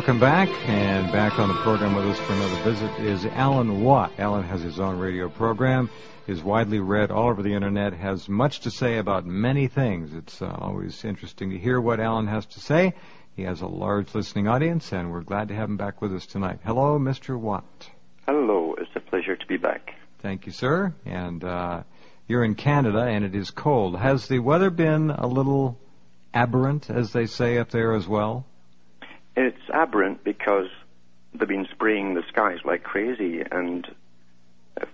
Welcome back. And back on the program with us for another visit is Alan Watt. Alan has his own radio program, is widely read all over the internet, has much to say about many things. It's uh, always interesting to hear what Alan has to say. He has a large listening audience, and we're glad to have him back with us tonight. Hello, Mr. Watt. Hello, it's a pleasure to be back. Thank you, sir. And uh, you're in Canada, and it is cold. Has the weather been a little aberrant, as they say up there as well? It's aberrant because they've been spraying the skies like crazy, and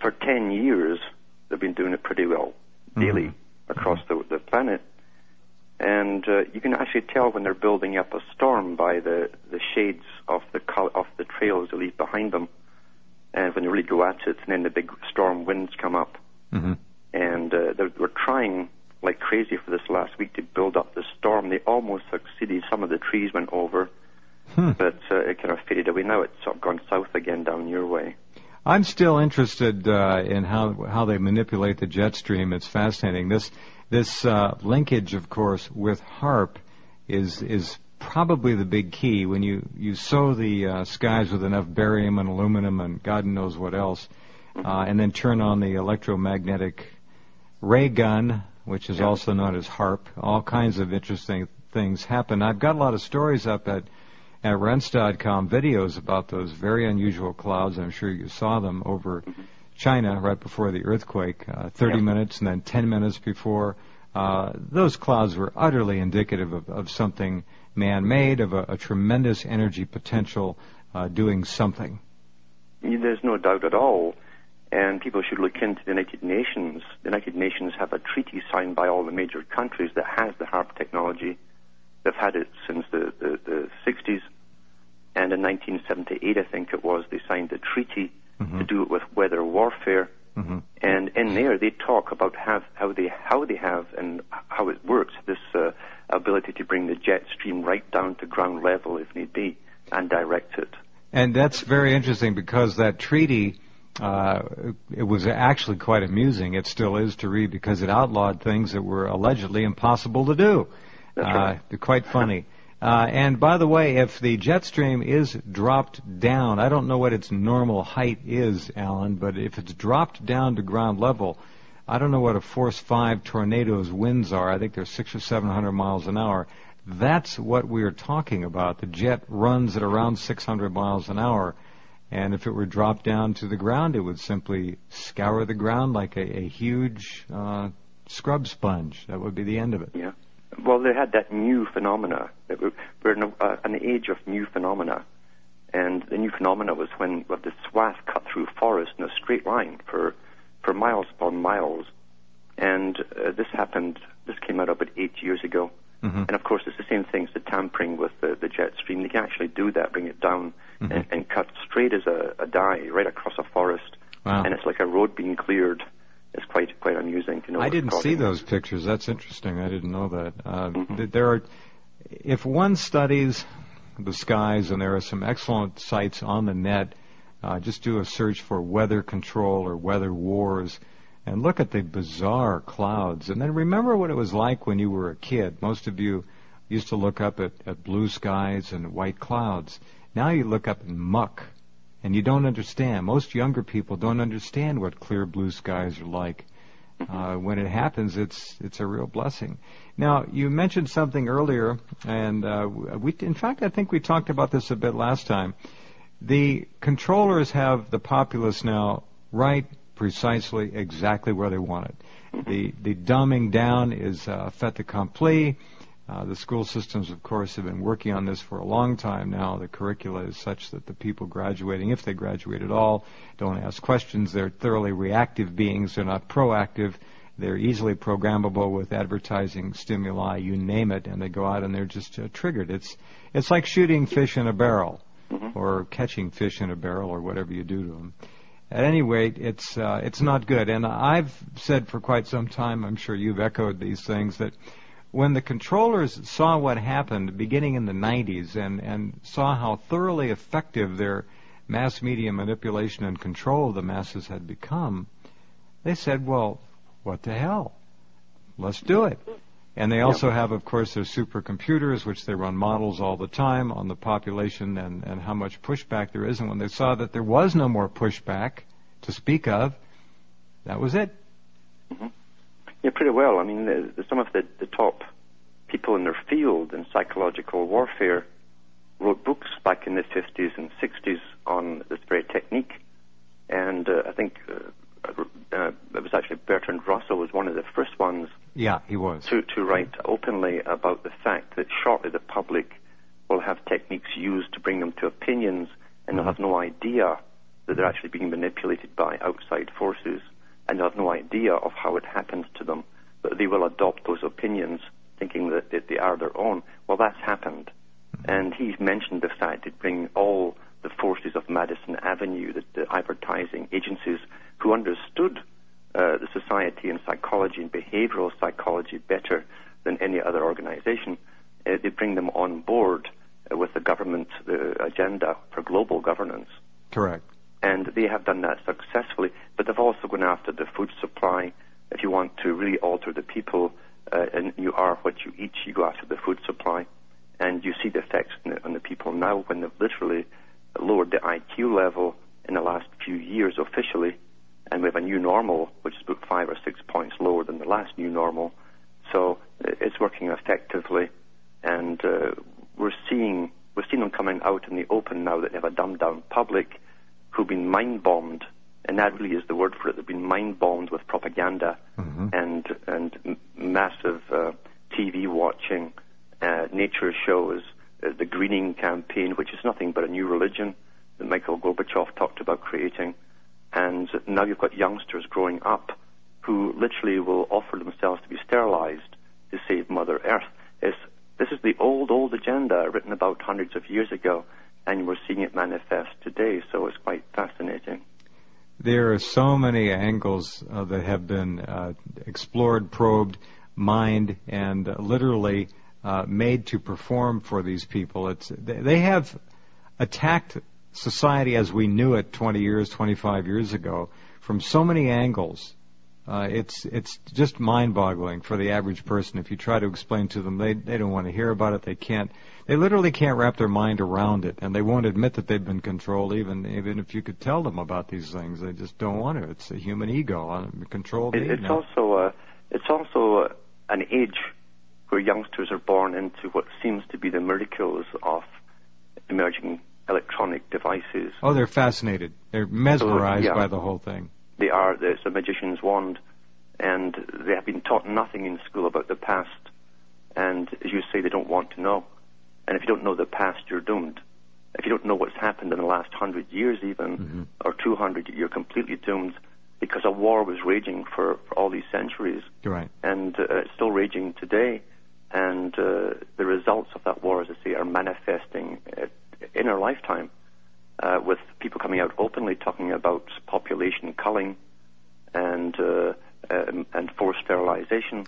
for 10 years they've been doing it pretty well daily mm-hmm. across the, the planet. And uh, you can actually tell when they're building up a storm by the, the shades of the col- of the trails they leave behind them, and when they really go at it, and then the big storm winds come up. Mm-hmm. And uh, they were trying like crazy for this last week to build up the storm. They almost succeeded. Some of the trees went over Hmm. But uh, it kind of faded away. Now it's sort of gone south again down your way. I'm still interested uh, in how how they manipulate the jet stream. It's fascinating. This this uh, linkage, of course, with HAARP is is probably the big key. When you you sow the uh, skies with enough barium and aluminum and God knows what else, mm-hmm. uh, and then turn on the electromagnetic ray gun, which is yeah. also known as HAARP, All kinds of interesting things happen. I've got a lot of stories up at at rense.com videos about those very unusual clouds. I'm sure you saw them over. China right before the earthquake, uh, 30 minutes and then 10 minutes before. Uh, those clouds were utterly indicative of, of something man-made, of a, a tremendous energy potential uh, doing something. There's no doubt at all. And people should look into the United Nations. The United Nations have a treaty signed by all the major countries that has the HAARP technology. They've had it since the, the, the 60s. And in 1978, I think it was, they signed a treaty mm-hmm. to do it with weather warfare. Mm-hmm. And in there, they talk about how, how they how they have and how it works. This uh, ability to bring the jet stream right down to ground level, if need be, and direct it. And that's very interesting because that treaty. Uh, it was actually quite amusing. It still is to read because it outlawed things that were allegedly impossible to do. That's right. Uh, quite funny. Uh, and by the way, if the jet stream is dropped down, I don't know what its normal height is, Alan, but if it's dropped down to ground level, I don't know what a force five tornado's winds are. I think they're six or seven hundred miles an hour. That's what we're talking about. The jet runs at around 600 miles an hour. And if it were dropped down to the ground, it would simply scour the ground like a, a huge uh, scrub sponge. That would be the end of it. Yeah. Well, they had that new phenomena. We're in a, uh, an age of new phenomena. And the new phenomena was when well, the swath cut through forest in a straight line for, for miles upon miles. And uh, this happened, this came out about eight years ago. Mm-hmm. And of course, it's the same thing as the tampering with the, the jet stream. They can actually do that, bring it down, mm-hmm. and, and, cut straight as a, a die right across a forest. Wow. And it's like a road being cleared quite quite amusing to know. I didn't see those pictures. That's interesting. I didn't know that. Uh, mm-hmm. There are, if one studies the skies, and there are some excellent sites on the net. Uh, just do a search for weather control or weather wars, and look at the bizarre clouds. And then remember what it was like when you were a kid. Most of you used to look up at, at blue skies and white clouds. Now you look up at muck and you don't understand. Most younger people don't understand what clear blue skies are like. Uh, when it happens, it's it's a real blessing. Now, you mentioned something earlier, and uh, we, in fact, I think we talked about this a bit last time. The controllers have the populace now right precisely exactly where they want it. The the dumbing down is uh, fait accompli. Uh, the school systems, of course, have been working on this for a long time now. The curricula is such that the people graduating, if they graduate at all, don't ask questions. They're thoroughly reactive beings. They're not proactive. They're easily programmable with advertising stimuli, you name it, and they go out and they're just uh, triggered. It's it's like shooting fish in a barrel, mm-hmm. or catching fish in a barrel, or whatever you do to them. At any rate, it's uh, it's not good. And I've said for quite some time, I'm sure you've echoed these things that when the controllers saw what happened beginning in the 90s and, and saw how thoroughly effective their mass media manipulation and control of the masses had become, they said, well, what the hell? Let's do it. And they also have, of course, their supercomputers, which they run models all the time on the population and, and how much pushback there is. And when they saw that there was no more pushback to speak of, that was it. Mm-hmm. Yeah, pretty well. I mean, the, the, some of the, the top people in their field in psychological warfare wrote books back in the 50s and 60s on this very technique. And uh, I think uh, uh, it was actually Bertrand Russell was one of the first ones. Yeah, he was to to write openly about the fact that shortly the public will have techniques used to bring them to opinions, and they'll have no idea that they're actually being manipulated by outside forces, and have no idea of how it happens to them. But they will adopt those opinions, thinking that, that they are their own. Well, that's happened, and he's mentioned the fact that bring all the forces of Madison Avenue, the, the advertising agencies who understood uh, the society and psychology and behavioral psychology better than any other organization, uh, they bring them on board uh, with the government the agenda for global governance. Correct. And they have done that successfully, but they've also gone after the food supply. If you want to really alter the people, uh, and you are what you eat, you go after the food supply. And you see the effects on the, on the people now when they've literally lowered the IQ level in the last few years officially, and we have a new normal, which is about five or six points lower than the last new normal. So uh, it's working effectively, and uh, we're seeing we're seeing them coming out in the open now that they have a dumbed down public who've been mind bombed, and that really is the word for it. They've been mind bombed with propaganda mm-hmm. and and massive uh, TV watching, uh, nature shows, uh, the greening campaign, which is nothing but a new religion that Michael Gorbachev talked about creating. And now you've got youngsters growing up who literally will offer themselves to be sterilized to save Mother Earth. It's, this is the old, old agenda written about hundreds of years ago, and we're seeing it manifest today, so it's quite fascinating. There are so uh, that have been uh, explored, probed, mined, and literally uh, made to perform for these people. It's they have attacked society as we knew it 20 years, 25 years ago from so many angles. Uh, it's it's just mind-boggling for the average person. If you try to explain to them, they they don't want to hear about it. They can't. They literally can't wrap their mind around it, and they won't admit that they've been controlled. Even even if you could tell them about these things, they just don't want to. It's a human ego, uh, controlled. It, it's also a, it's also a, an age where youngsters are born into what seems to be the miracles of emerging electronic devices. Oh, they're fascinated. They're mesmerized so, yeah, by the whole thing. They are. It's a magician's wand, and they have been taught nothing in school about the past. And as you say, they don't want to know. And if you don't know the past, you're doomed. If you don't know what's happened in the last hundred years, even mm-hmm. or two hundred, you're completely doomed because a war was raging for, for all these centuries, right? And uh, it's still raging today and uh, the results of that war, as I say, are manifesting in our lifetime, uh, with people coming out openly talking about population culling and uh, um, and forced sterilization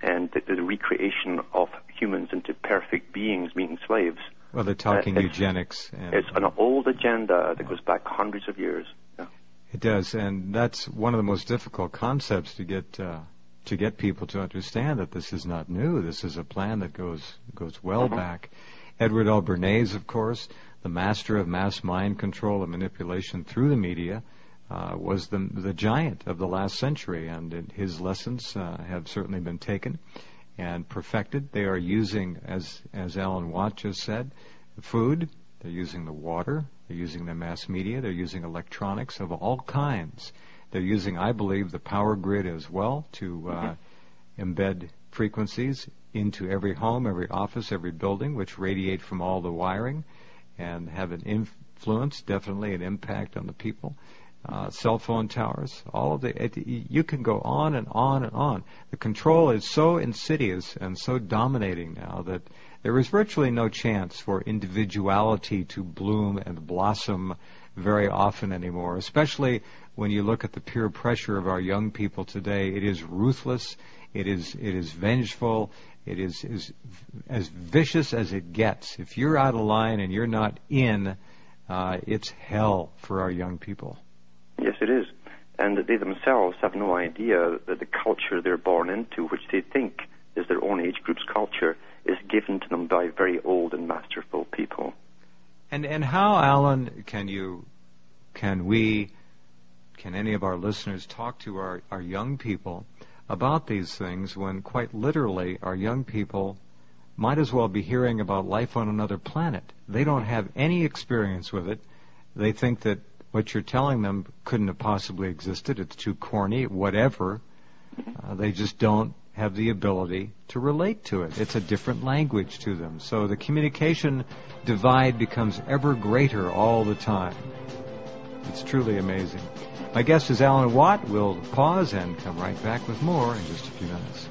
and the, the, recreation of humans into perfect beings, meaning slaves. Well, they're talking uh, eugenics. it's an old agenda that goes back hundreds of years. Yeah. It does, and that's one of the most difficult concepts to get uh, to get people to understand that this is not new. This is a plan that goes goes well mm-hmm. back. Edward L. Bernays, of course, the master of mass mind control and manipulation through the media, uh, was the the giant of the last century, and it, his lessons uh, have certainly been taken and perfected. They are using, as as Alan Watt just said, food. They're using the water. They're using the mass media. They're using electronics of all kinds they're using, I believe, the power grid as well to uh, mm-hmm. embed frequencies into every home, every office, every building, which radiate from all the wiring and have an influence, definitely an impact on the people. Uh, cell phone towers, all of the, you can go on and on and on. The control is so insidious and so dominating now that there is virtually no chance for individuality to bloom and blossom very often anymore, especially when you look at the peer pressure of our young people today, it is ruthless, it is it is vengeful, it is, is as vicious as it gets. If you're out of line and you're not in, uh, it's hell for our young people. Yes, it is, and they themselves have no idea that the culture they're born into, which they think is their own age group's culture is given to them by very old and masterful people. And and how, Alan, can you, can we, can any of our listeners talk to our, our young people about these things when quite literally our young people might as well be hearing about life on another planet. They don't have any experience with it. They think that what you're telling them couldn't have possibly existed. It's too corny, whatever. Uh, they just don't have the ability to relate to it. It's a different language to them. So the communication divide becomes ever greater all the time. It's truly amazing. My guest is Alan Watt. We'll pause and come right back with more in just a few minutes.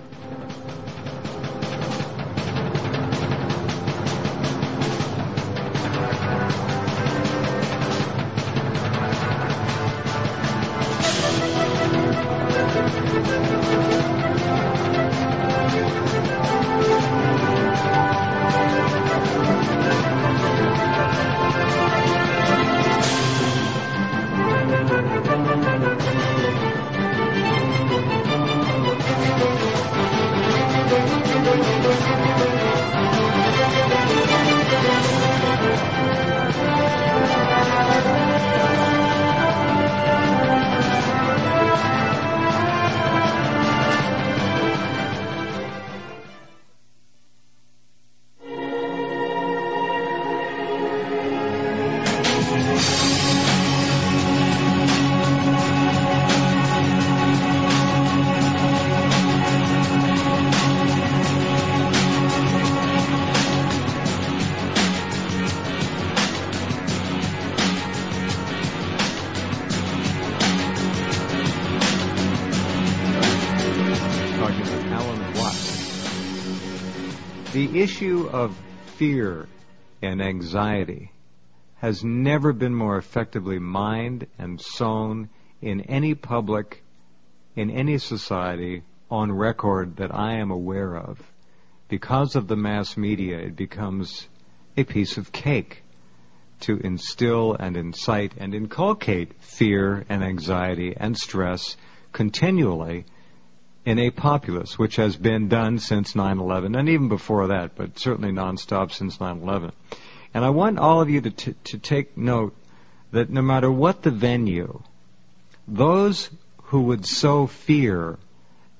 Of fear and anxiety has never been more effectively mined and sown in any public, in any society on record that I am aware of. Because of the mass media, it becomes a piece of cake to instill and incite and inculcate fear and anxiety and stress continually in a populace, which has been done since 9/11, and even before that, but certainly nonstop since 9/11. And I want all of you to, t- to take note that no matter what the venue, those who would sow fear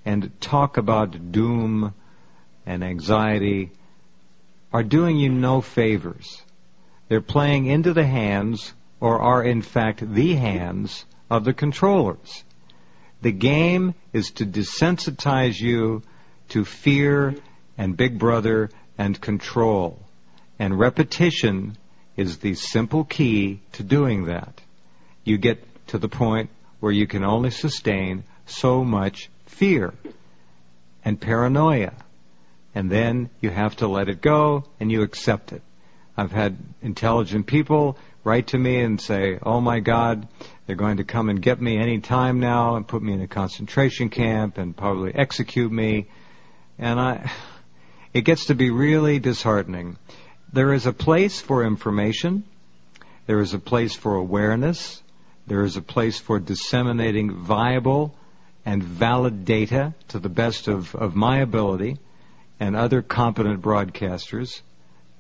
and talk about doom and anxiety are doing you no favors. They're playing into the hands, or are in fact the hands, of the controllers. The game is to desensitize you to fear and Big Brother and control. And repetition is the simple key to doing that. You get to the point where you can only sustain so much fear and paranoia. And then you have to let it go and you accept it. I've had intelligent people write to me and say, oh my God, they're going to come and get me any time now and put me in a concentration camp and probably execute me. And I, it gets to be really disheartening. There is a place for information. There is a place for awareness. There is a place for disseminating viable and valid data to the best of, of my ability and other competent broadcasters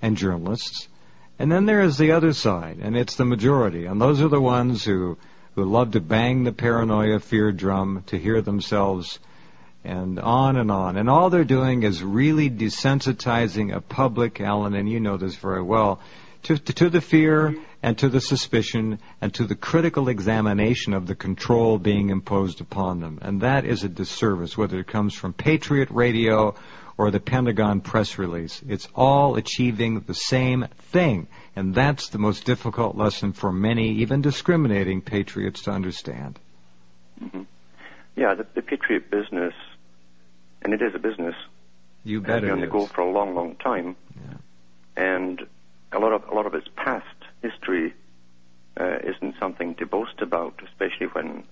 and journalists. And then there is the other side, and it's the majority. And those are the ones who who love to bang the paranoia fear drum to hear themselves and on and on. And all they're doing is really desensitizing a public, Alan, and you know this very well, to, to, to, the fear and to the suspicion and to the critical examination of the control being imposed upon them. And that is a disservice, whether it comes from Patriot Radio or the Pentagon press release. It's all achieving the same thing. And that's the most difficult lesson for many, even discriminating patriots to understand. Mm-hmm. Yeah, the, the, patriot business, and it is a business. You bet it on the go for a long, long time. Yeah. And a lot of a lot of its past history uh, isn't something to boast about, especially when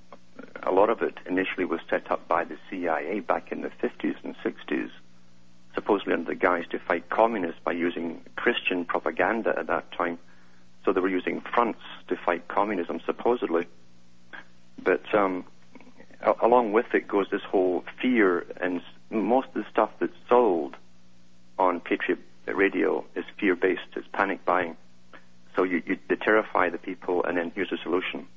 a lot of it initially was set up by the CIA back in the 50s and 60s supposedly under the guise to fight communists by using Christian propaganda at that time. So they were using fronts to fight communism, supposedly. But um, a- along with it goes this whole fear and most of the stuff that's sold on Patriot Radio is fear-based. It's panic buying. So you, you terrify the people, and then here's a solution.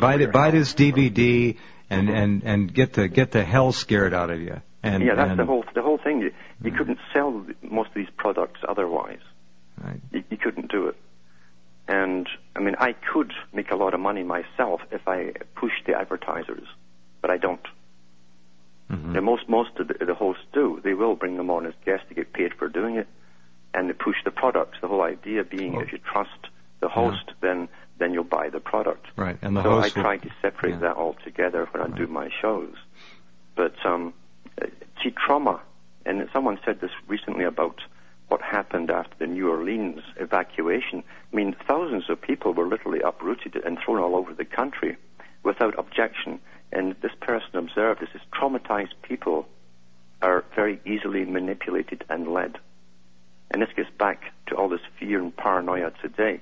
Buy, the, buy this DVD and, and, and get the get the hell scared out of you. And, yeah, that's and, the whole the whole thing. You, you couldn't sell most of these products otherwise. Right. You, you couldn't do it. And I mean, I could make a lot of money myself if I pushed the advertisers, but I don't. Mm-hmm. And most most of the, the hosts do. They will bring them on as guests to get paid for doing it, and they push the product. The whole idea being, if you trust the host, yeah. then then you'll buy the product. Right. And the so host I try will, to separate yeah. that all together when right. I do my shows. But um, see, trauma, and someone said this recently about what happened after the New Orleans evacuation. I mean, thousands of people were literally uprooted and thrown all over the country without objection. And this person observed this is traumatized people are very easily manipulated and led. And this gets back to all this fear and paranoia today.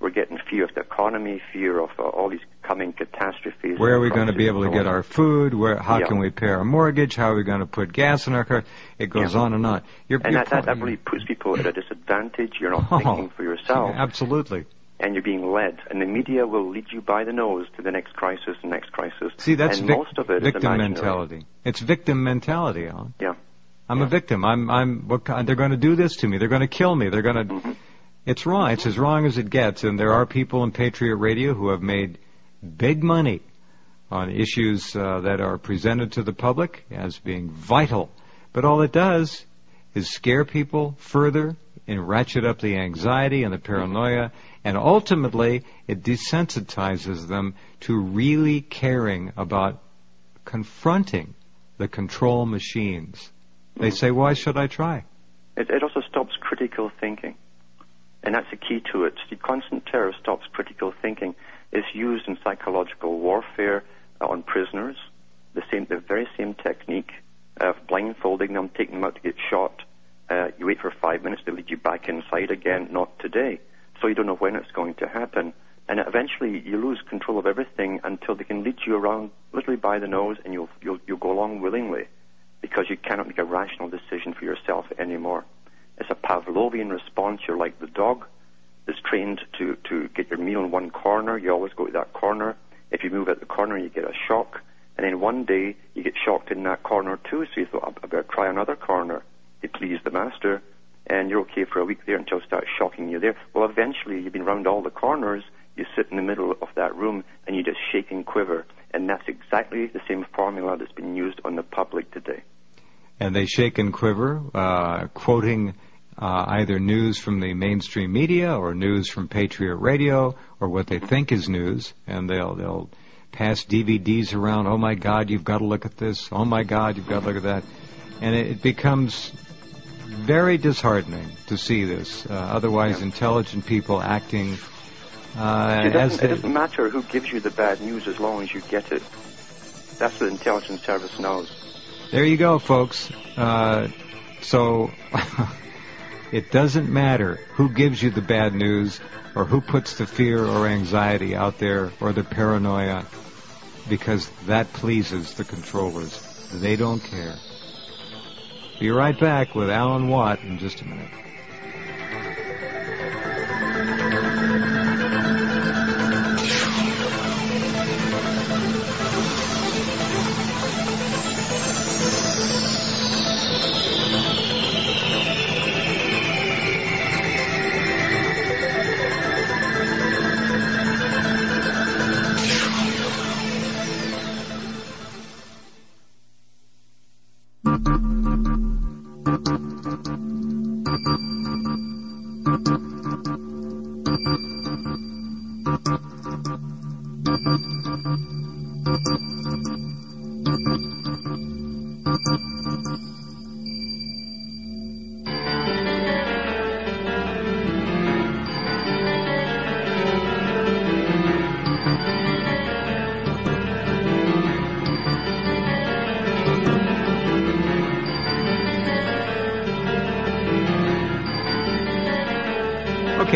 We're getting fear of the economy, fear of uh, all these coming catastrophes. Where are we going to be able to get our food? Where? How yeah. can we pay our mortgage? How are we going to put gas in our car? It goes yeah. on and on. You're, and you're that, that, that really puts people at a disadvantage. You're not oh, thinking for yourself. Absolutely. And you're being led, and the media will lead you by the nose to the next crisis, the next crisis. See, that's and vic- most of it victim mentality. It's victim mentality, Alan. Yeah. I'm yeah. a victim. I'm. I'm. What they're going to do this to me. They're going to kill me. They're going to. Mm-hmm. It's wrong. It's as wrong as it gets. And there are people in Patriot Radio who have made big money on issues uh, that are presented to the public as being vital. But all it does is scare people further and ratchet up the anxiety and the paranoia, and ultimately it desensitizes them to really caring about confronting the control machines. They say, why should I try? It, it also stops critical thinking. And that's the key to it. The constant terror stops critical thinking. It's used in psychological warfare on prisoners. The same, the very same technique of blindfolding them, taking them out to get shot. Uh, you wait for five minutes, they lead you back inside again. Not today. So you don't know when it's going to happen. And eventually you lose control of everything until they can lead you around literally by the nose and you'll, you'll, you'll go along willingly because you cannot make a rational decision for yourself anymore. It's a Pavlovian response. You're like the dog that's trained to, to get your meal in one corner. You always go to that corner. If you move out the corner, you get a shock. And then one day, you get shocked in that corner too, so you thought, I better try another corner to please the master. And you're okay for a week there until it starts shocking you there. Well, eventually, you've been round all the corners. You sit in the middle of that room and you just shake and quiver. And that's exactly the same formula that's been used on the public today. And they shake and quiver, uh, quoting uh, either news from the mainstream media or news from Patriot Radio or what they think is news, and they'll they'll pass DVDs around. Oh my God, you've got to look at this. Oh my God, you've got to look at that, and it, it becomes very disheartening to see this. Uh, otherwise, Yeah. intelligent people acting uh, It doesn't, they, it doesn't matter who gives you the bad news as long as you get it. That's what the intelligence service knows. There you go, folks. Uh, so it doesn't matter who gives you the bad news or who puts the fear or anxiety out there or the paranoia because that pleases the controllers. They don't care. Be right back with Alan Watt in just a minute.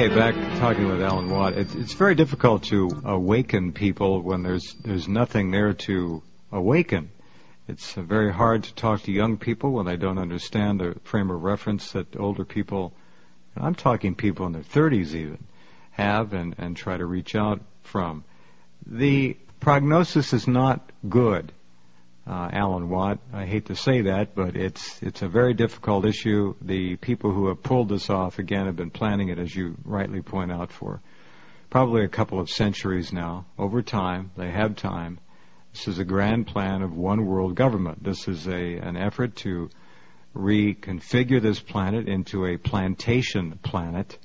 Okay, back talking with Alan Watt. It's, it's very difficult to awaken people when there's there's nothing there to awaken. It's very hard to talk to young people when they don't understand the frame of reference that older people, and I'm talking people in their 30s even, have and, and try to reach out from. The prognosis is not good, uh, Alan Watt. I hate to say that, but it's it's a very difficult issue. The people who have pulled this off again have been planning it, as you rightly point out, for probably a couple of centuries now. Over time, they have time. This is a grand plan of one world government. This is a an effort to reconfigure this planet into a plantation planet.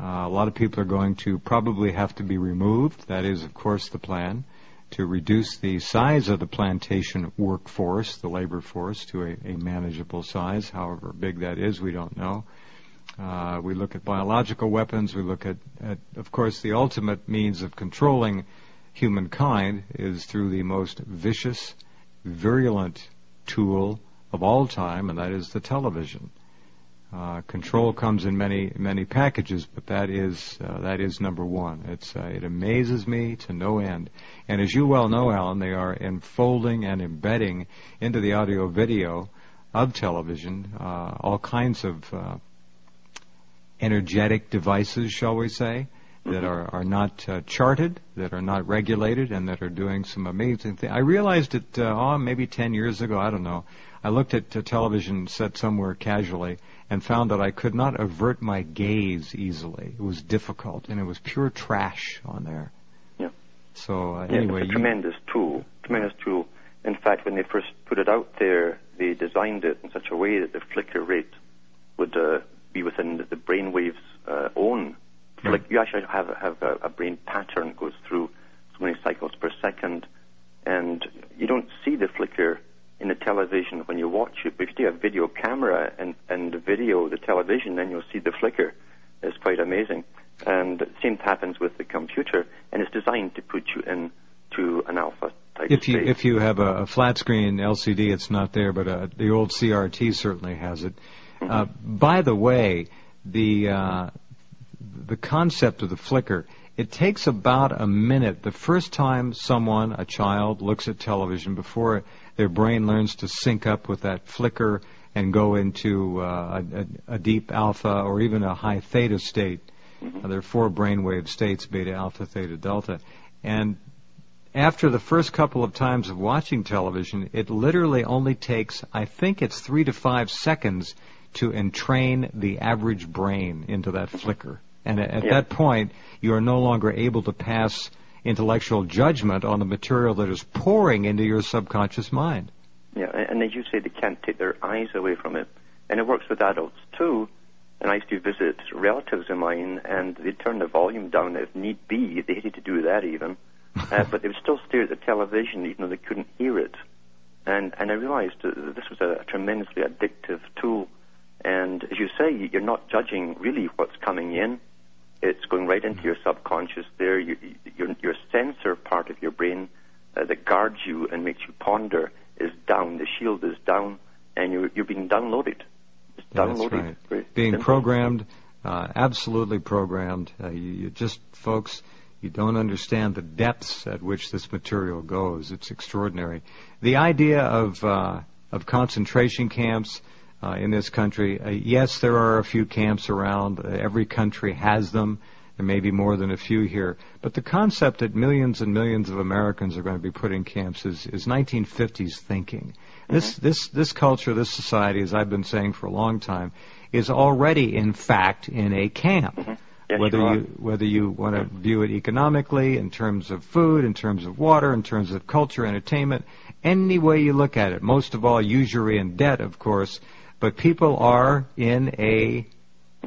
Uh, a lot of people are going to probably have to be removed. That is, of course, the plan to reduce the size of the plantation workforce, the labor force, to a, a manageable size. However big that is, we don't know. Uh, we look at biological weapons. We look at, at, of course, the ultimate means of controlling humankind is through the most vicious, virulent tool of all time, and that is the television. Uh, control comes in many many packages, but that is uh, that is number one. It's uh, it amazes me to no end. And as you well know, Alan, they are enfolding and embedding into the audio video of television uh, all kinds of uh, energetic devices, shall we say, that are, are not uh, charted, that are not regulated, and that are doing some amazing things. I realized it, uh, oh, maybe 10 years ago, I don't know. I looked at a television set somewhere casually and found that I could not avert my gaze easily. It was difficult, and it was pure trash on there. Yeah. So, uh, yeah, anyway. It's a tremendous tool. Tremendous tool. In fact, when they first put it out there, they designed it in such a way that the flicker rate would uh, be within the, the brainwave's uh, own. Right. Like you actually have have a, a brain pattern that goes through so many cycles per second, and you don't see the flicker in the television when you watch it. But if you a video camera and and video the television, then you'll see the flicker. It's quite amazing. And the same happens with the computer, and it's designed to put you in to an alpha type If you state. if you have a, a flat screen LCD, it's not there, but uh, the old CRT certainly has it. Uh, by the way, the uh, the concept of the flicker. It takes about a minute the first time someone, a child, looks at television before their brain learns to sync up with that flicker and go into uh, a, a, deep alpha or even a high theta state. Uh, there are four brainwave states: beta, alpha, theta, delta, and after the first couple of times of watching television, it literally only takes, I think it's three to five seconds to entrain the average brain into that flicker. And at, at Yeah. that point, you are no longer able to pass intellectual judgment on the material that is pouring into your subconscious mind. Yeah, and and as you say, they can't take their eyes away from it. And it works with adults too. And I used to visit relatives of mine, and they'd turn the volume down if need be. They hated to do that even. uh, but they would still stare at the television even though they couldn't hear it. And, and I realized that this was a tremendously addictive tool. And as you say, you're not judging really what's coming in. It's going right into your subconscious there. You, your, your sensor part of your brain uh, that guards you and makes you ponder is down. The shield is down, and you're, you're being downloaded. It's Yeah, downloaded. right. Being simple. programmed, uh, absolutely programmed. Uh, you, you just, folks, you don't understand the depths at which this material goes. It's extraordinary. The idea of uh, of concentration camps uh, in this country, uh, yes, there are a few camps around. Uh, every country has them. There may be more than a few here. But the concept that millions and millions of Americans are going to be put in camps is, is 1950s thinking. This, this, this culture, this society, as I've been saying for a long time, is already, in fact, in a camp. Yes, whether you you whether you want to view it economically, in terms of food, in terms of water, in terms of culture, entertainment, any way you look at it. Most of all, usury and debt, of course. But people are in a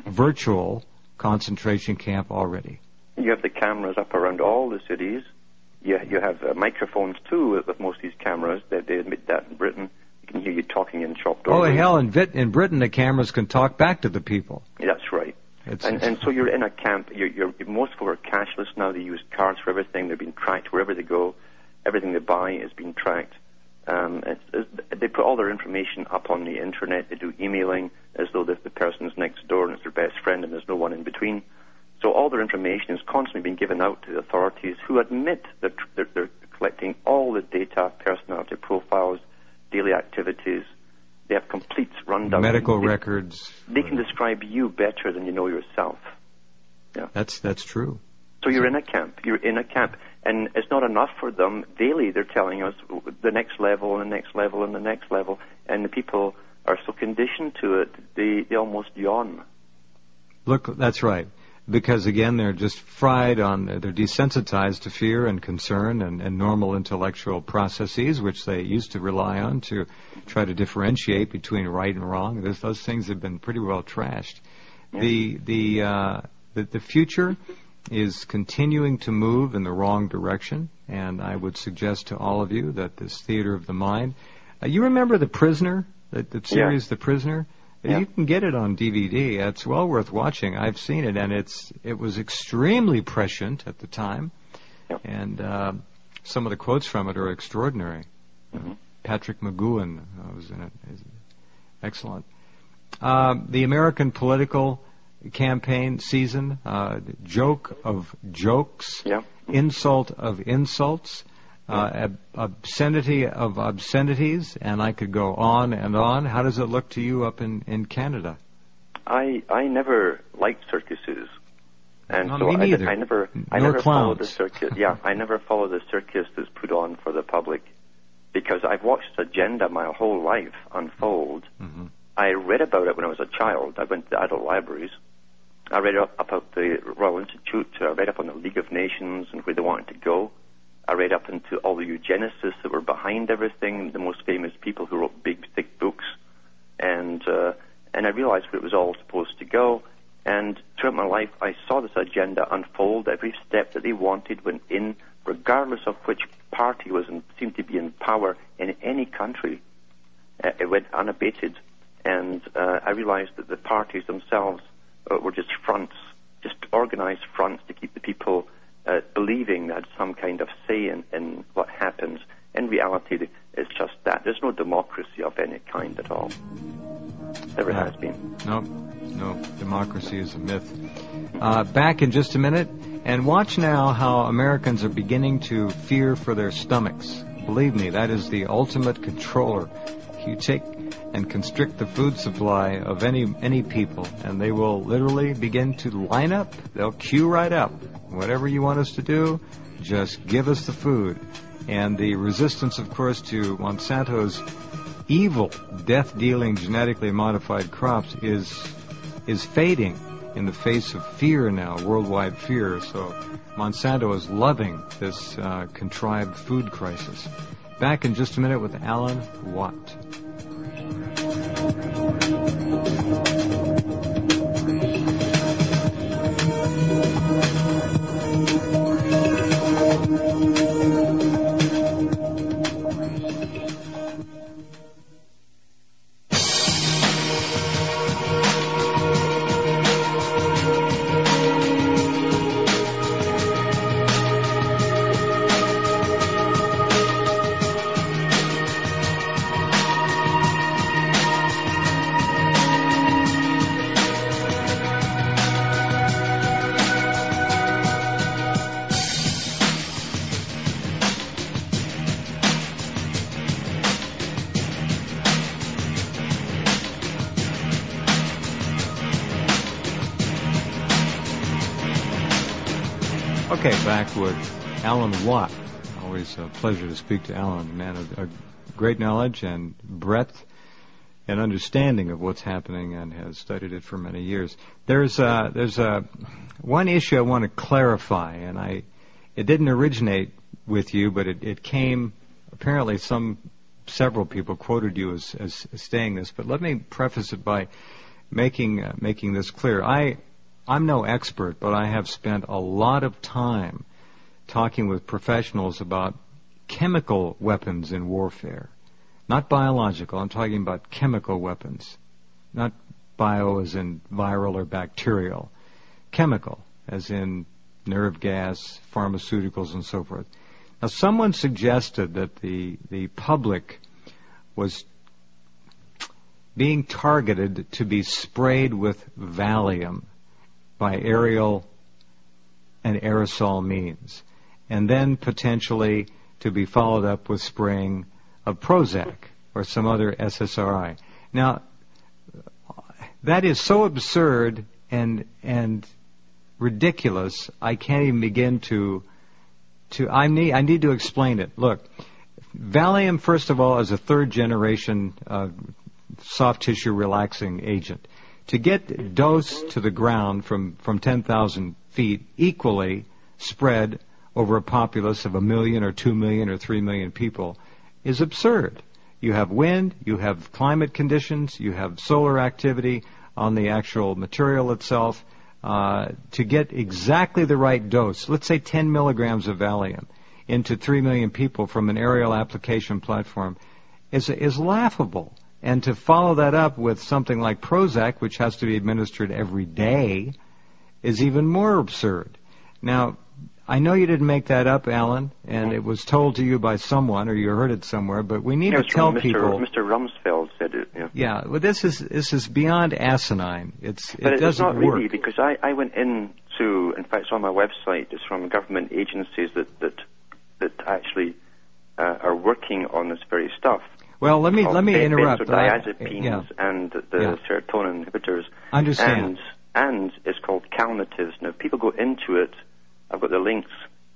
virtual concentration camp already. You have the cameras up around all the cities. You, you have uh, microphones too with, most of these cameras. They, they admit that in Britain. You can hear you talking in shop doors. Oh hell! In, Vit- in Britain, the cameras can talk back to the people. That's right. It's, And, and so you're in a camp. You're, you're, most people are cashless now. They use cards for everything. They're being tracked wherever they go. Everything they buy is being tracked. Um, it's, it's, they put all their information up on the internet. They do emailing as though the, the person's next door and it's their best friend and there's no one in between. So all their information is constantly being given out to the authorities who admit that they're, they're collecting all the data, personality profiles, daily activities. They have complete rundown. Medical they, records. They can describe you better than you know yourself. Yeah. That's that's true. So you're in a camp. You're in a camp, and it's not enough for them. Daily, they're telling us the next level and the next level and the next level, and the people are so conditioned to it, they they almost yawn. Look, that's right because again they're just fried on they're desensitized to fear and concern and, and, normal intellectual processes which they used to rely on to try to differentiate between right and wrong those, those things have been pretty well trashed yeah. the the, uh, the the future is continuing to move in the wrong direction and I would suggest to all of you that this theater of the mind uh, you remember the prisoner the, the series yeah. the prisoner yeah. You can get it on DVD. It's well worth watching. I've seen it, and it's it was extremely prescient at the time, and uh, some of the quotes from it are extraordinary. Mm-hmm. Patrick McGoohan uh, was in it. Excellent. Uh, the American political campaign season, uh, joke of jokes, yeah. insult of insults uh, obscenity of obscenities, and I could go on and on. How does it look to you up in, in Canada? I I never liked circuses, and so I, I, never I never followed the circus. Yeah, I never followed the circus that's put on for the public because I've watched agenda my whole life unfold. Mm-hmm. I read about it when I was a child. I went to the adult libraries. I read up about the Royal Institute. I read up on the League of Nations and where they wanted to go. I read up into all the eugenicists that were behind everything, the most famous people who wrote big, thick books, and uh, and I realized where it was all supposed to go. And throughout my life, I saw this agenda unfold. Every step that they wanted went in, regardless of which party was in, seemed to be in power in any country. Uh, it went unabated, and uh, I realized that the parties themselves uh, were just fronts, just organized fronts to keep the people uh, believing that some kind of say in, in what happens. In reality, it's just that. There's no democracy of any kind at all. Never has been. No, no. Democracy is a myth. Uh, back in just a minute, and watch now how Americans are beginning to fear for their stomachs. Believe me, that is the ultimate controller. You take and constrict the food supply of any any people, and they will literally begin to line up. They'll queue right up. Whatever you want us to do, just give us the food. And the resistance, of course, to Monsanto's evil, death-dealing, genetically modified crops is is fading in the face of fear now, worldwide fear. So Monsanto is loving this uh, contrived food crisis. Back in just a minute with Alan Watt. Back with Alan Watt. Always a pleasure to speak to Alan, a man of, great knowledge and breadth and understanding of what's happening and has studied it for many years. There's uh, there's uh, one issue I want to clarify, and I it didn't originate with you, but it, it came apparently some several people quoted you as, as saying this. But let me preface it by making uh, making this clear. I I'm no expert, but I have spent a lot of time talking with professionals about chemical weapons in warfare. Not biological, I'm talking about chemical weapons. Not bio as in viral or bacterial. Chemical, as in nerve gas, pharmaceuticals, and so forth. Now, someone suggested that the, the public was being targeted to be sprayed with Valium by aerial and aerosol means, and then potentially to be followed up with spraying of Prozac or some other SSRI. Now, that is so absurd and and ridiculous. I can't even begin to to. I need I need to explain it. Look, Valium, first of all, is a third generation uh, soft tissue relaxing agent. To get dose to the ground from from 10,000 feet equally spread over a populace of a million or two million or three million people is absurd. You have wind, you have climate conditions, you have solar activity on the actual material itself. Uh, to get exactly the right dose, let's say 10 milligrams of Valium into 3 million people from an aerial application platform, is, is laughable. And to follow that up with something like Prozac, which has to be administered every day, is even more absurd. Now, I know you didn't make that up, Alan, and it was told to you by someone, or you heard it somewhere. But we need to tell Mr. people. Mr. Rumsfeld said it. Yeah. Yeah, well, this is this is beyond asinine. It's but it doesn't not work. really because I, I went into, in fact, it's on my website. It's from government agencies that that that actually uh, are working on this very stuff. Well, let me let me interrupt. but Benzodiazepines yeah, and the Yeah. serotonin inhibitors. understand. And and it's called calmatives. Now, people go into it, I've got the links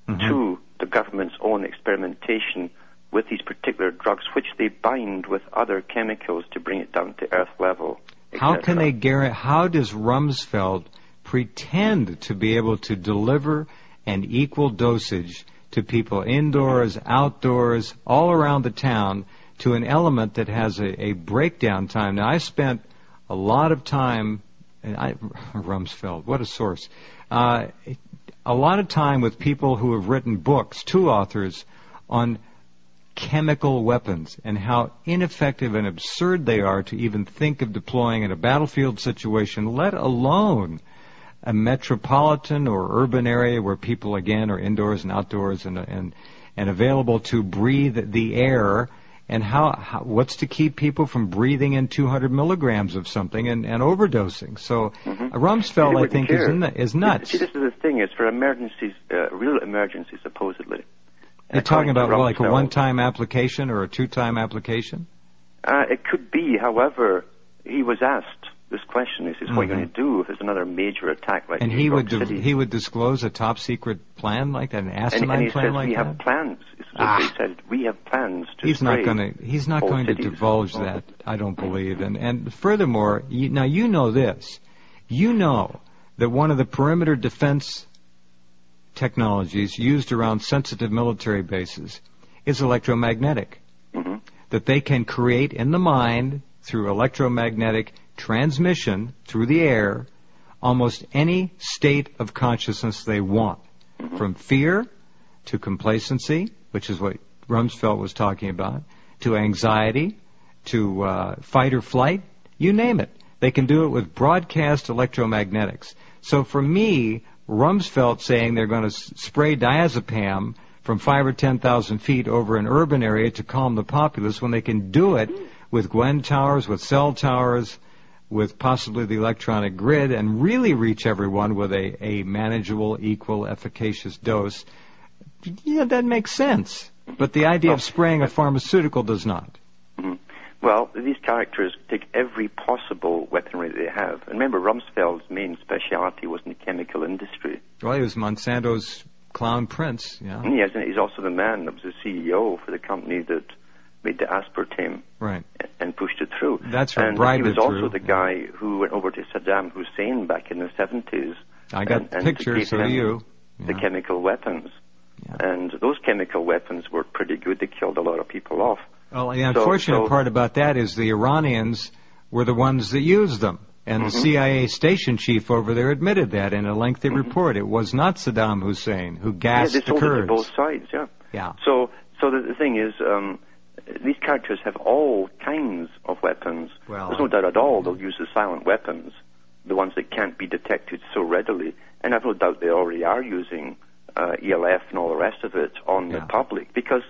Mhm. to the government's own experimentation with these particular drugs, which they bind with other chemicals to bring it down to earth level. How can they guarantee? How does Rumsfeld pretend to be able to deliver an equal dosage to people indoors, outdoors, all around the town to an element that has a, a breakdown time? Now, I spent a lot of time, and I, Rumsfeld, what a source. Uh, a lot of time with people who have written books, two authors, on chemical weapons and how ineffective and absurd they are to even think of deploying in a battlefield situation, let alone a metropolitan or urban area where people again are indoors and outdoors and and and available to breathe the air and how, how what's to keep people from breathing in 200 milligrams of something and, and overdosing. So Mhm. Rumsfeld, I think, is, is nuts. See, this is the thing. It's for emergencies, uh, real emergencies, supposedly. You're talking about well, like a one-time application or a two-time application? Uh, it could be, however, he was asked this question. He says, "What are you Mhm. going to do if there's another major attack like And New he York would City?" he would disclose a top secret plan like that, an and, asinine and he plan says, like "We that. have plans." Is what Ah. he said. We have plans to he's not going to he's not going to cities." divulge that. I don't believe. And and furthermore, you, now you know this. You know that one of the perimeter defense technologies used around sensitive military bases is electromagnetic. Mhm. That they can create in the mind through electromagnetic transmission through the air almost any state of consciousness they want, from fear to complacency, which is what Rumsfeld was talking about, to anxiety, to uh, fight or flight, you name it. They can do it with broadcast electromagnetics. So for me, Rumsfeld saying they're going to s- spray diazepam from five or ten thousand feet over an urban area to calm the populace when they can do it with GWEN towers, with cell towers, with possibly the electronic grid and really reach everyone with a, a manageable, equal, efficacious dose, yeah, that makes sense. But the idea of spraying a pharmaceutical does not. Mhm. Well, these characters take every possible weaponry they have. And remember, Rumsfeld's main specialty was in the chemical industry. Well, he was Monsanto's clown prince, yeah. And he has, he's also the man that was the CEO for the company that made the aspartame Right. and pushed it through. That's right, And he was also the yeah. guy who went over to Saddam Hussein back in the 70s. I got and, and pictures, so do you. The chemical weapons. Yeah. And those chemical weapons were pretty good. They killed a lot of people off. Well, the unfortunate so- part about that is the Iranians were the ones that used them. And the Mhm. CIA station chief over there admitted that in a lengthy report. It was not Saddam Hussein who gassed yeah, they the sold it to both sides, yeah. Yeah. So, so the, the thing is, um, these characters have all kinds of weapons. Well, There's no doubt at all they'll use the silent weapons, the ones that can't be detected so readily. And I've no doubt they already are using uh, ELF and all the rest of it on Yeah. the public because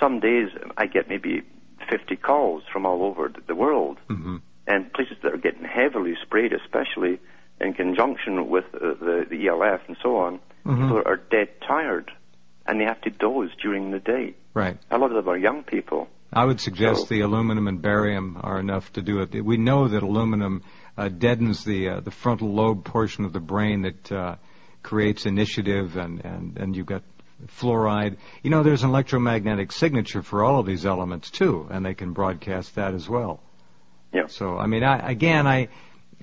some days I get maybe 50 calls from all over the- world hmm and places that are getting heavily sprayed, especially in conjunction with uh, the, the ELF and so on. Mhm. People are dead tired and they have to doze during the day. Right. A lot of them are young people. I would suggest so, the aluminum and barium are enough to do it. We know that aluminum uh, deadens the uh, the frontal lobe portion of the brain that uh, creates initiative, and, and, and you've got fluoride. You know, there's an electromagnetic signature for all of these elements too, and they can broadcast that as well. Yeah. So, I mean, I, again, I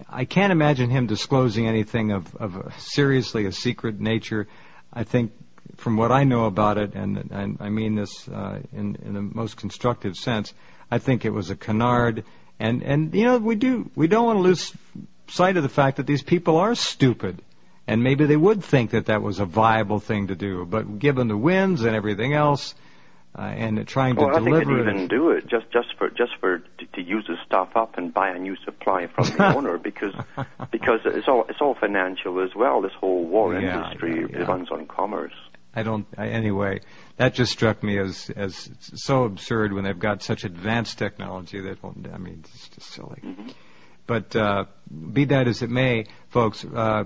I can't imagine him disclosing anything of of a, seriously a secret nature. I think, from what I know about it, and, and I mean this uh, in in the most constructive sense, I think it was a canard. And and you know, we do we don't want to lose sight of the fact that these people are stupid and maybe they would think that that was a viable thing to do. But given the winds and everything else, uh, and trying to well, deliver I think they'd even do it just just for just for to, to use the stuff up and buy a new supply from the owner because because it's all it's all financial as well. This whole war yeah, industry yeah, yeah. runs on commerce. I don't. I, anyway, that just struck me as as so absurd when they've got such advanced technology that I mean, it's just silly. Mm-hmm. But uh, be that as it may, folks, uh,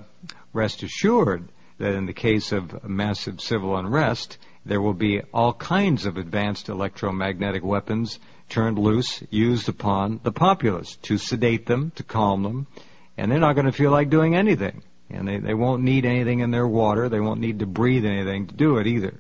rest assured that in the case of massive civil unrest, there will be all kinds of advanced electromagnetic weapons turned loose, used upon the populace to sedate them, to calm them, and they're not going to feel like doing anything. And they, they won't need anything in their water. They won't need to breathe anything to do it either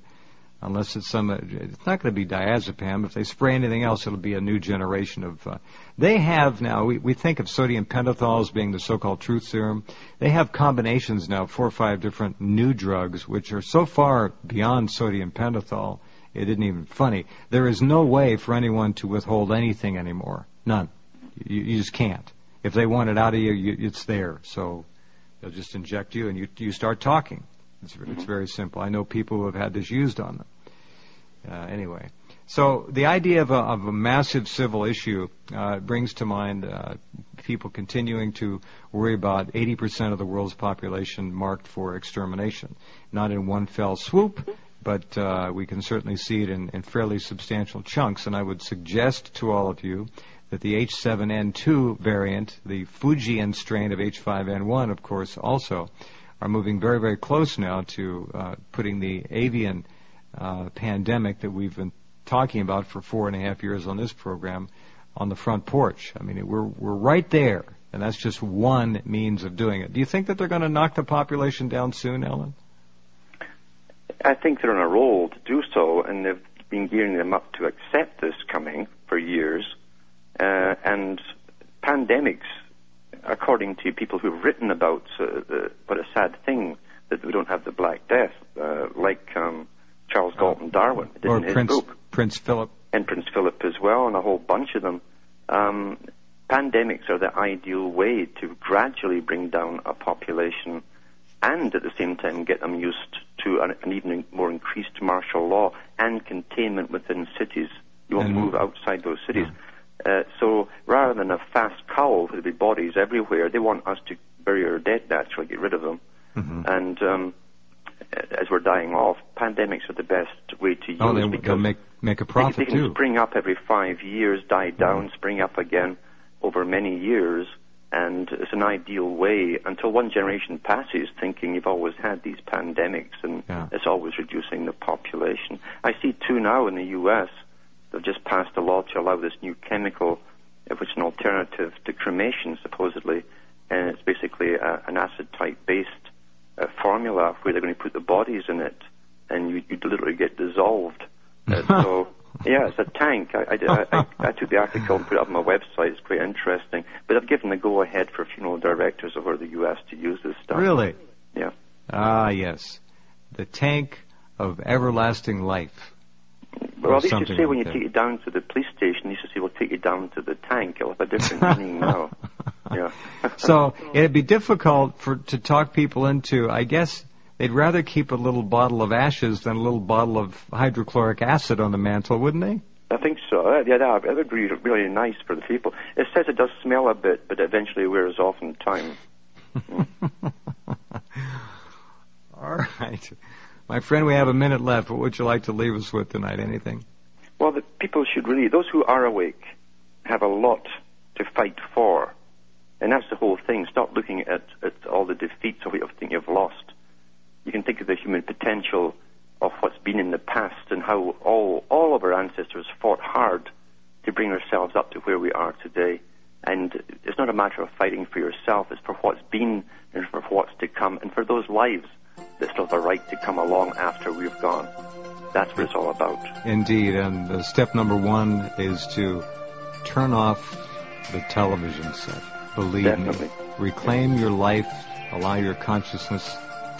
unless it's some. It's not going to be diazepam. If they spray anything else, it'll be a new generation of. Uh, they have now. We, we think of sodium pentothal as being the so-called truth serum. They have combinations now, four or five different new drugs, which are so far beyond sodium pentothal. It isn't even funny. There is no way for anyone to withhold anything anymore. None. You, you just can't. If they want it out of you, you, it's there. So they'll just inject you, and you you start talking. It's, it's very simple. I know people who have had this used on them. Uh, anyway, so the idea of a, of a massive civil issue uh, brings to mind uh, people continuing to worry about 80% of the world's population marked for extermination. Not in one fell swoop, but uh, we can certainly see it in, in fairly substantial chunks. And I would suggest to all of you that the H7N2 variant, the Fujian strain of H5N1, of course, also are moving very, very close now to uh, putting the avian uh, pandemic that we've been talking about for four and a half years on this program on the front porch. I mean, we're we're right there, and that's just one means of doing it. Do you think that they're going to knock the population down soon, Ellen? I think they're on a roll to do so, and they've been gearing them up to accept this coming for years. Uh, and pandemics according to people who've written about uh, the, what a sad thing that we don't have the Black Death, uh, like um, Charles oh. Galton Darwin did or in his Prince, book. Prince Philip. And Prince Philip as well, and a whole bunch of them. Um, pandemics are the ideal way to gradually bring down a population and at the same time get them used to an, an even more increased martial law and containment within cities. You won't move outside those cities. Yeah. Uh, so rather than a fast cowl with the bodies everywhere, they want us to bury our dead naturally, get rid of them. Mm-hmm. And um, as we're dying off, pandemics are the best way to use oh, they, because make make a profit they, they can too. spring up every five years, die mm-hmm. down, mm-hmm. spring up again over many years, and it's an ideal way until one generation passes, thinking you've always had these pandemics and yeah. it's always reducing the population. I see two now in the U.S. They've just passed a law to allow this new chemical, uh, which is an alternative to cremation, supposedly, and it's basically a, an acid type based uh, formula where they're going to put the bodies in it, and you, you literally get dissolved. Uh, so, yeah, it's a tank. I, I, I, I, took the article and put it up on my website. It's quite interesting. But I've given the go ahead for funeral directors over the U.S. to use this stuff. Really? Yeah. Ah, yes. The tank of everlasting life. Well, they used to say when you take it down to the police station, they used to say, "We'll take you down to the tank." It'll have a different meaning now. Yeah. so it'd be difficult for to talk people into. I guess they'd rather keep a little bottle of ashes than a little bottle of hydrochloric acid on the mantel, wouldn't they? I think so. Yeah, that would be really nice for the people. It says it does smell a bit, but eventually wears off in time. Mm. All right. My friend, we have a minute left. What would you like to leave us with tonight? Anything? Well, the people should really, those who are awake, have a lot to fight for. And that's the whole thing. Stop looking at, at all the defeats of everything you've lost. You can think of the human potential of what's been in the past and how all, all of our ancestors fought hard to bring ourselves up to where we are today. And it's not a matter of fighting for yourself, it's for what's been and for what's to come, and for those lives to come along after we've gone. That's what it's all about. Indeed, and uh, step number one is to turn off the television set. Believe Definitely. me. Reclaim your life, allow your consciousness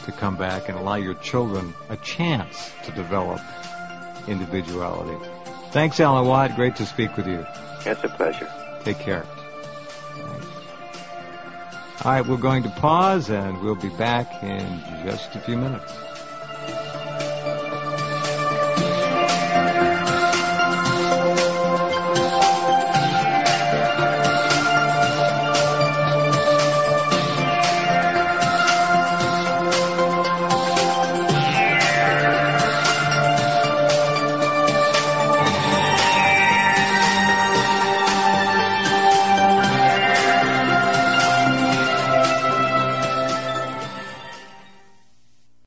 to come back, and allow your children a chance to develop individuality. Thanks, Alan Watt. Great to speak with you. It's a pleasure. Take care. All right, we're going to pause and we'll be back in just a few minutes.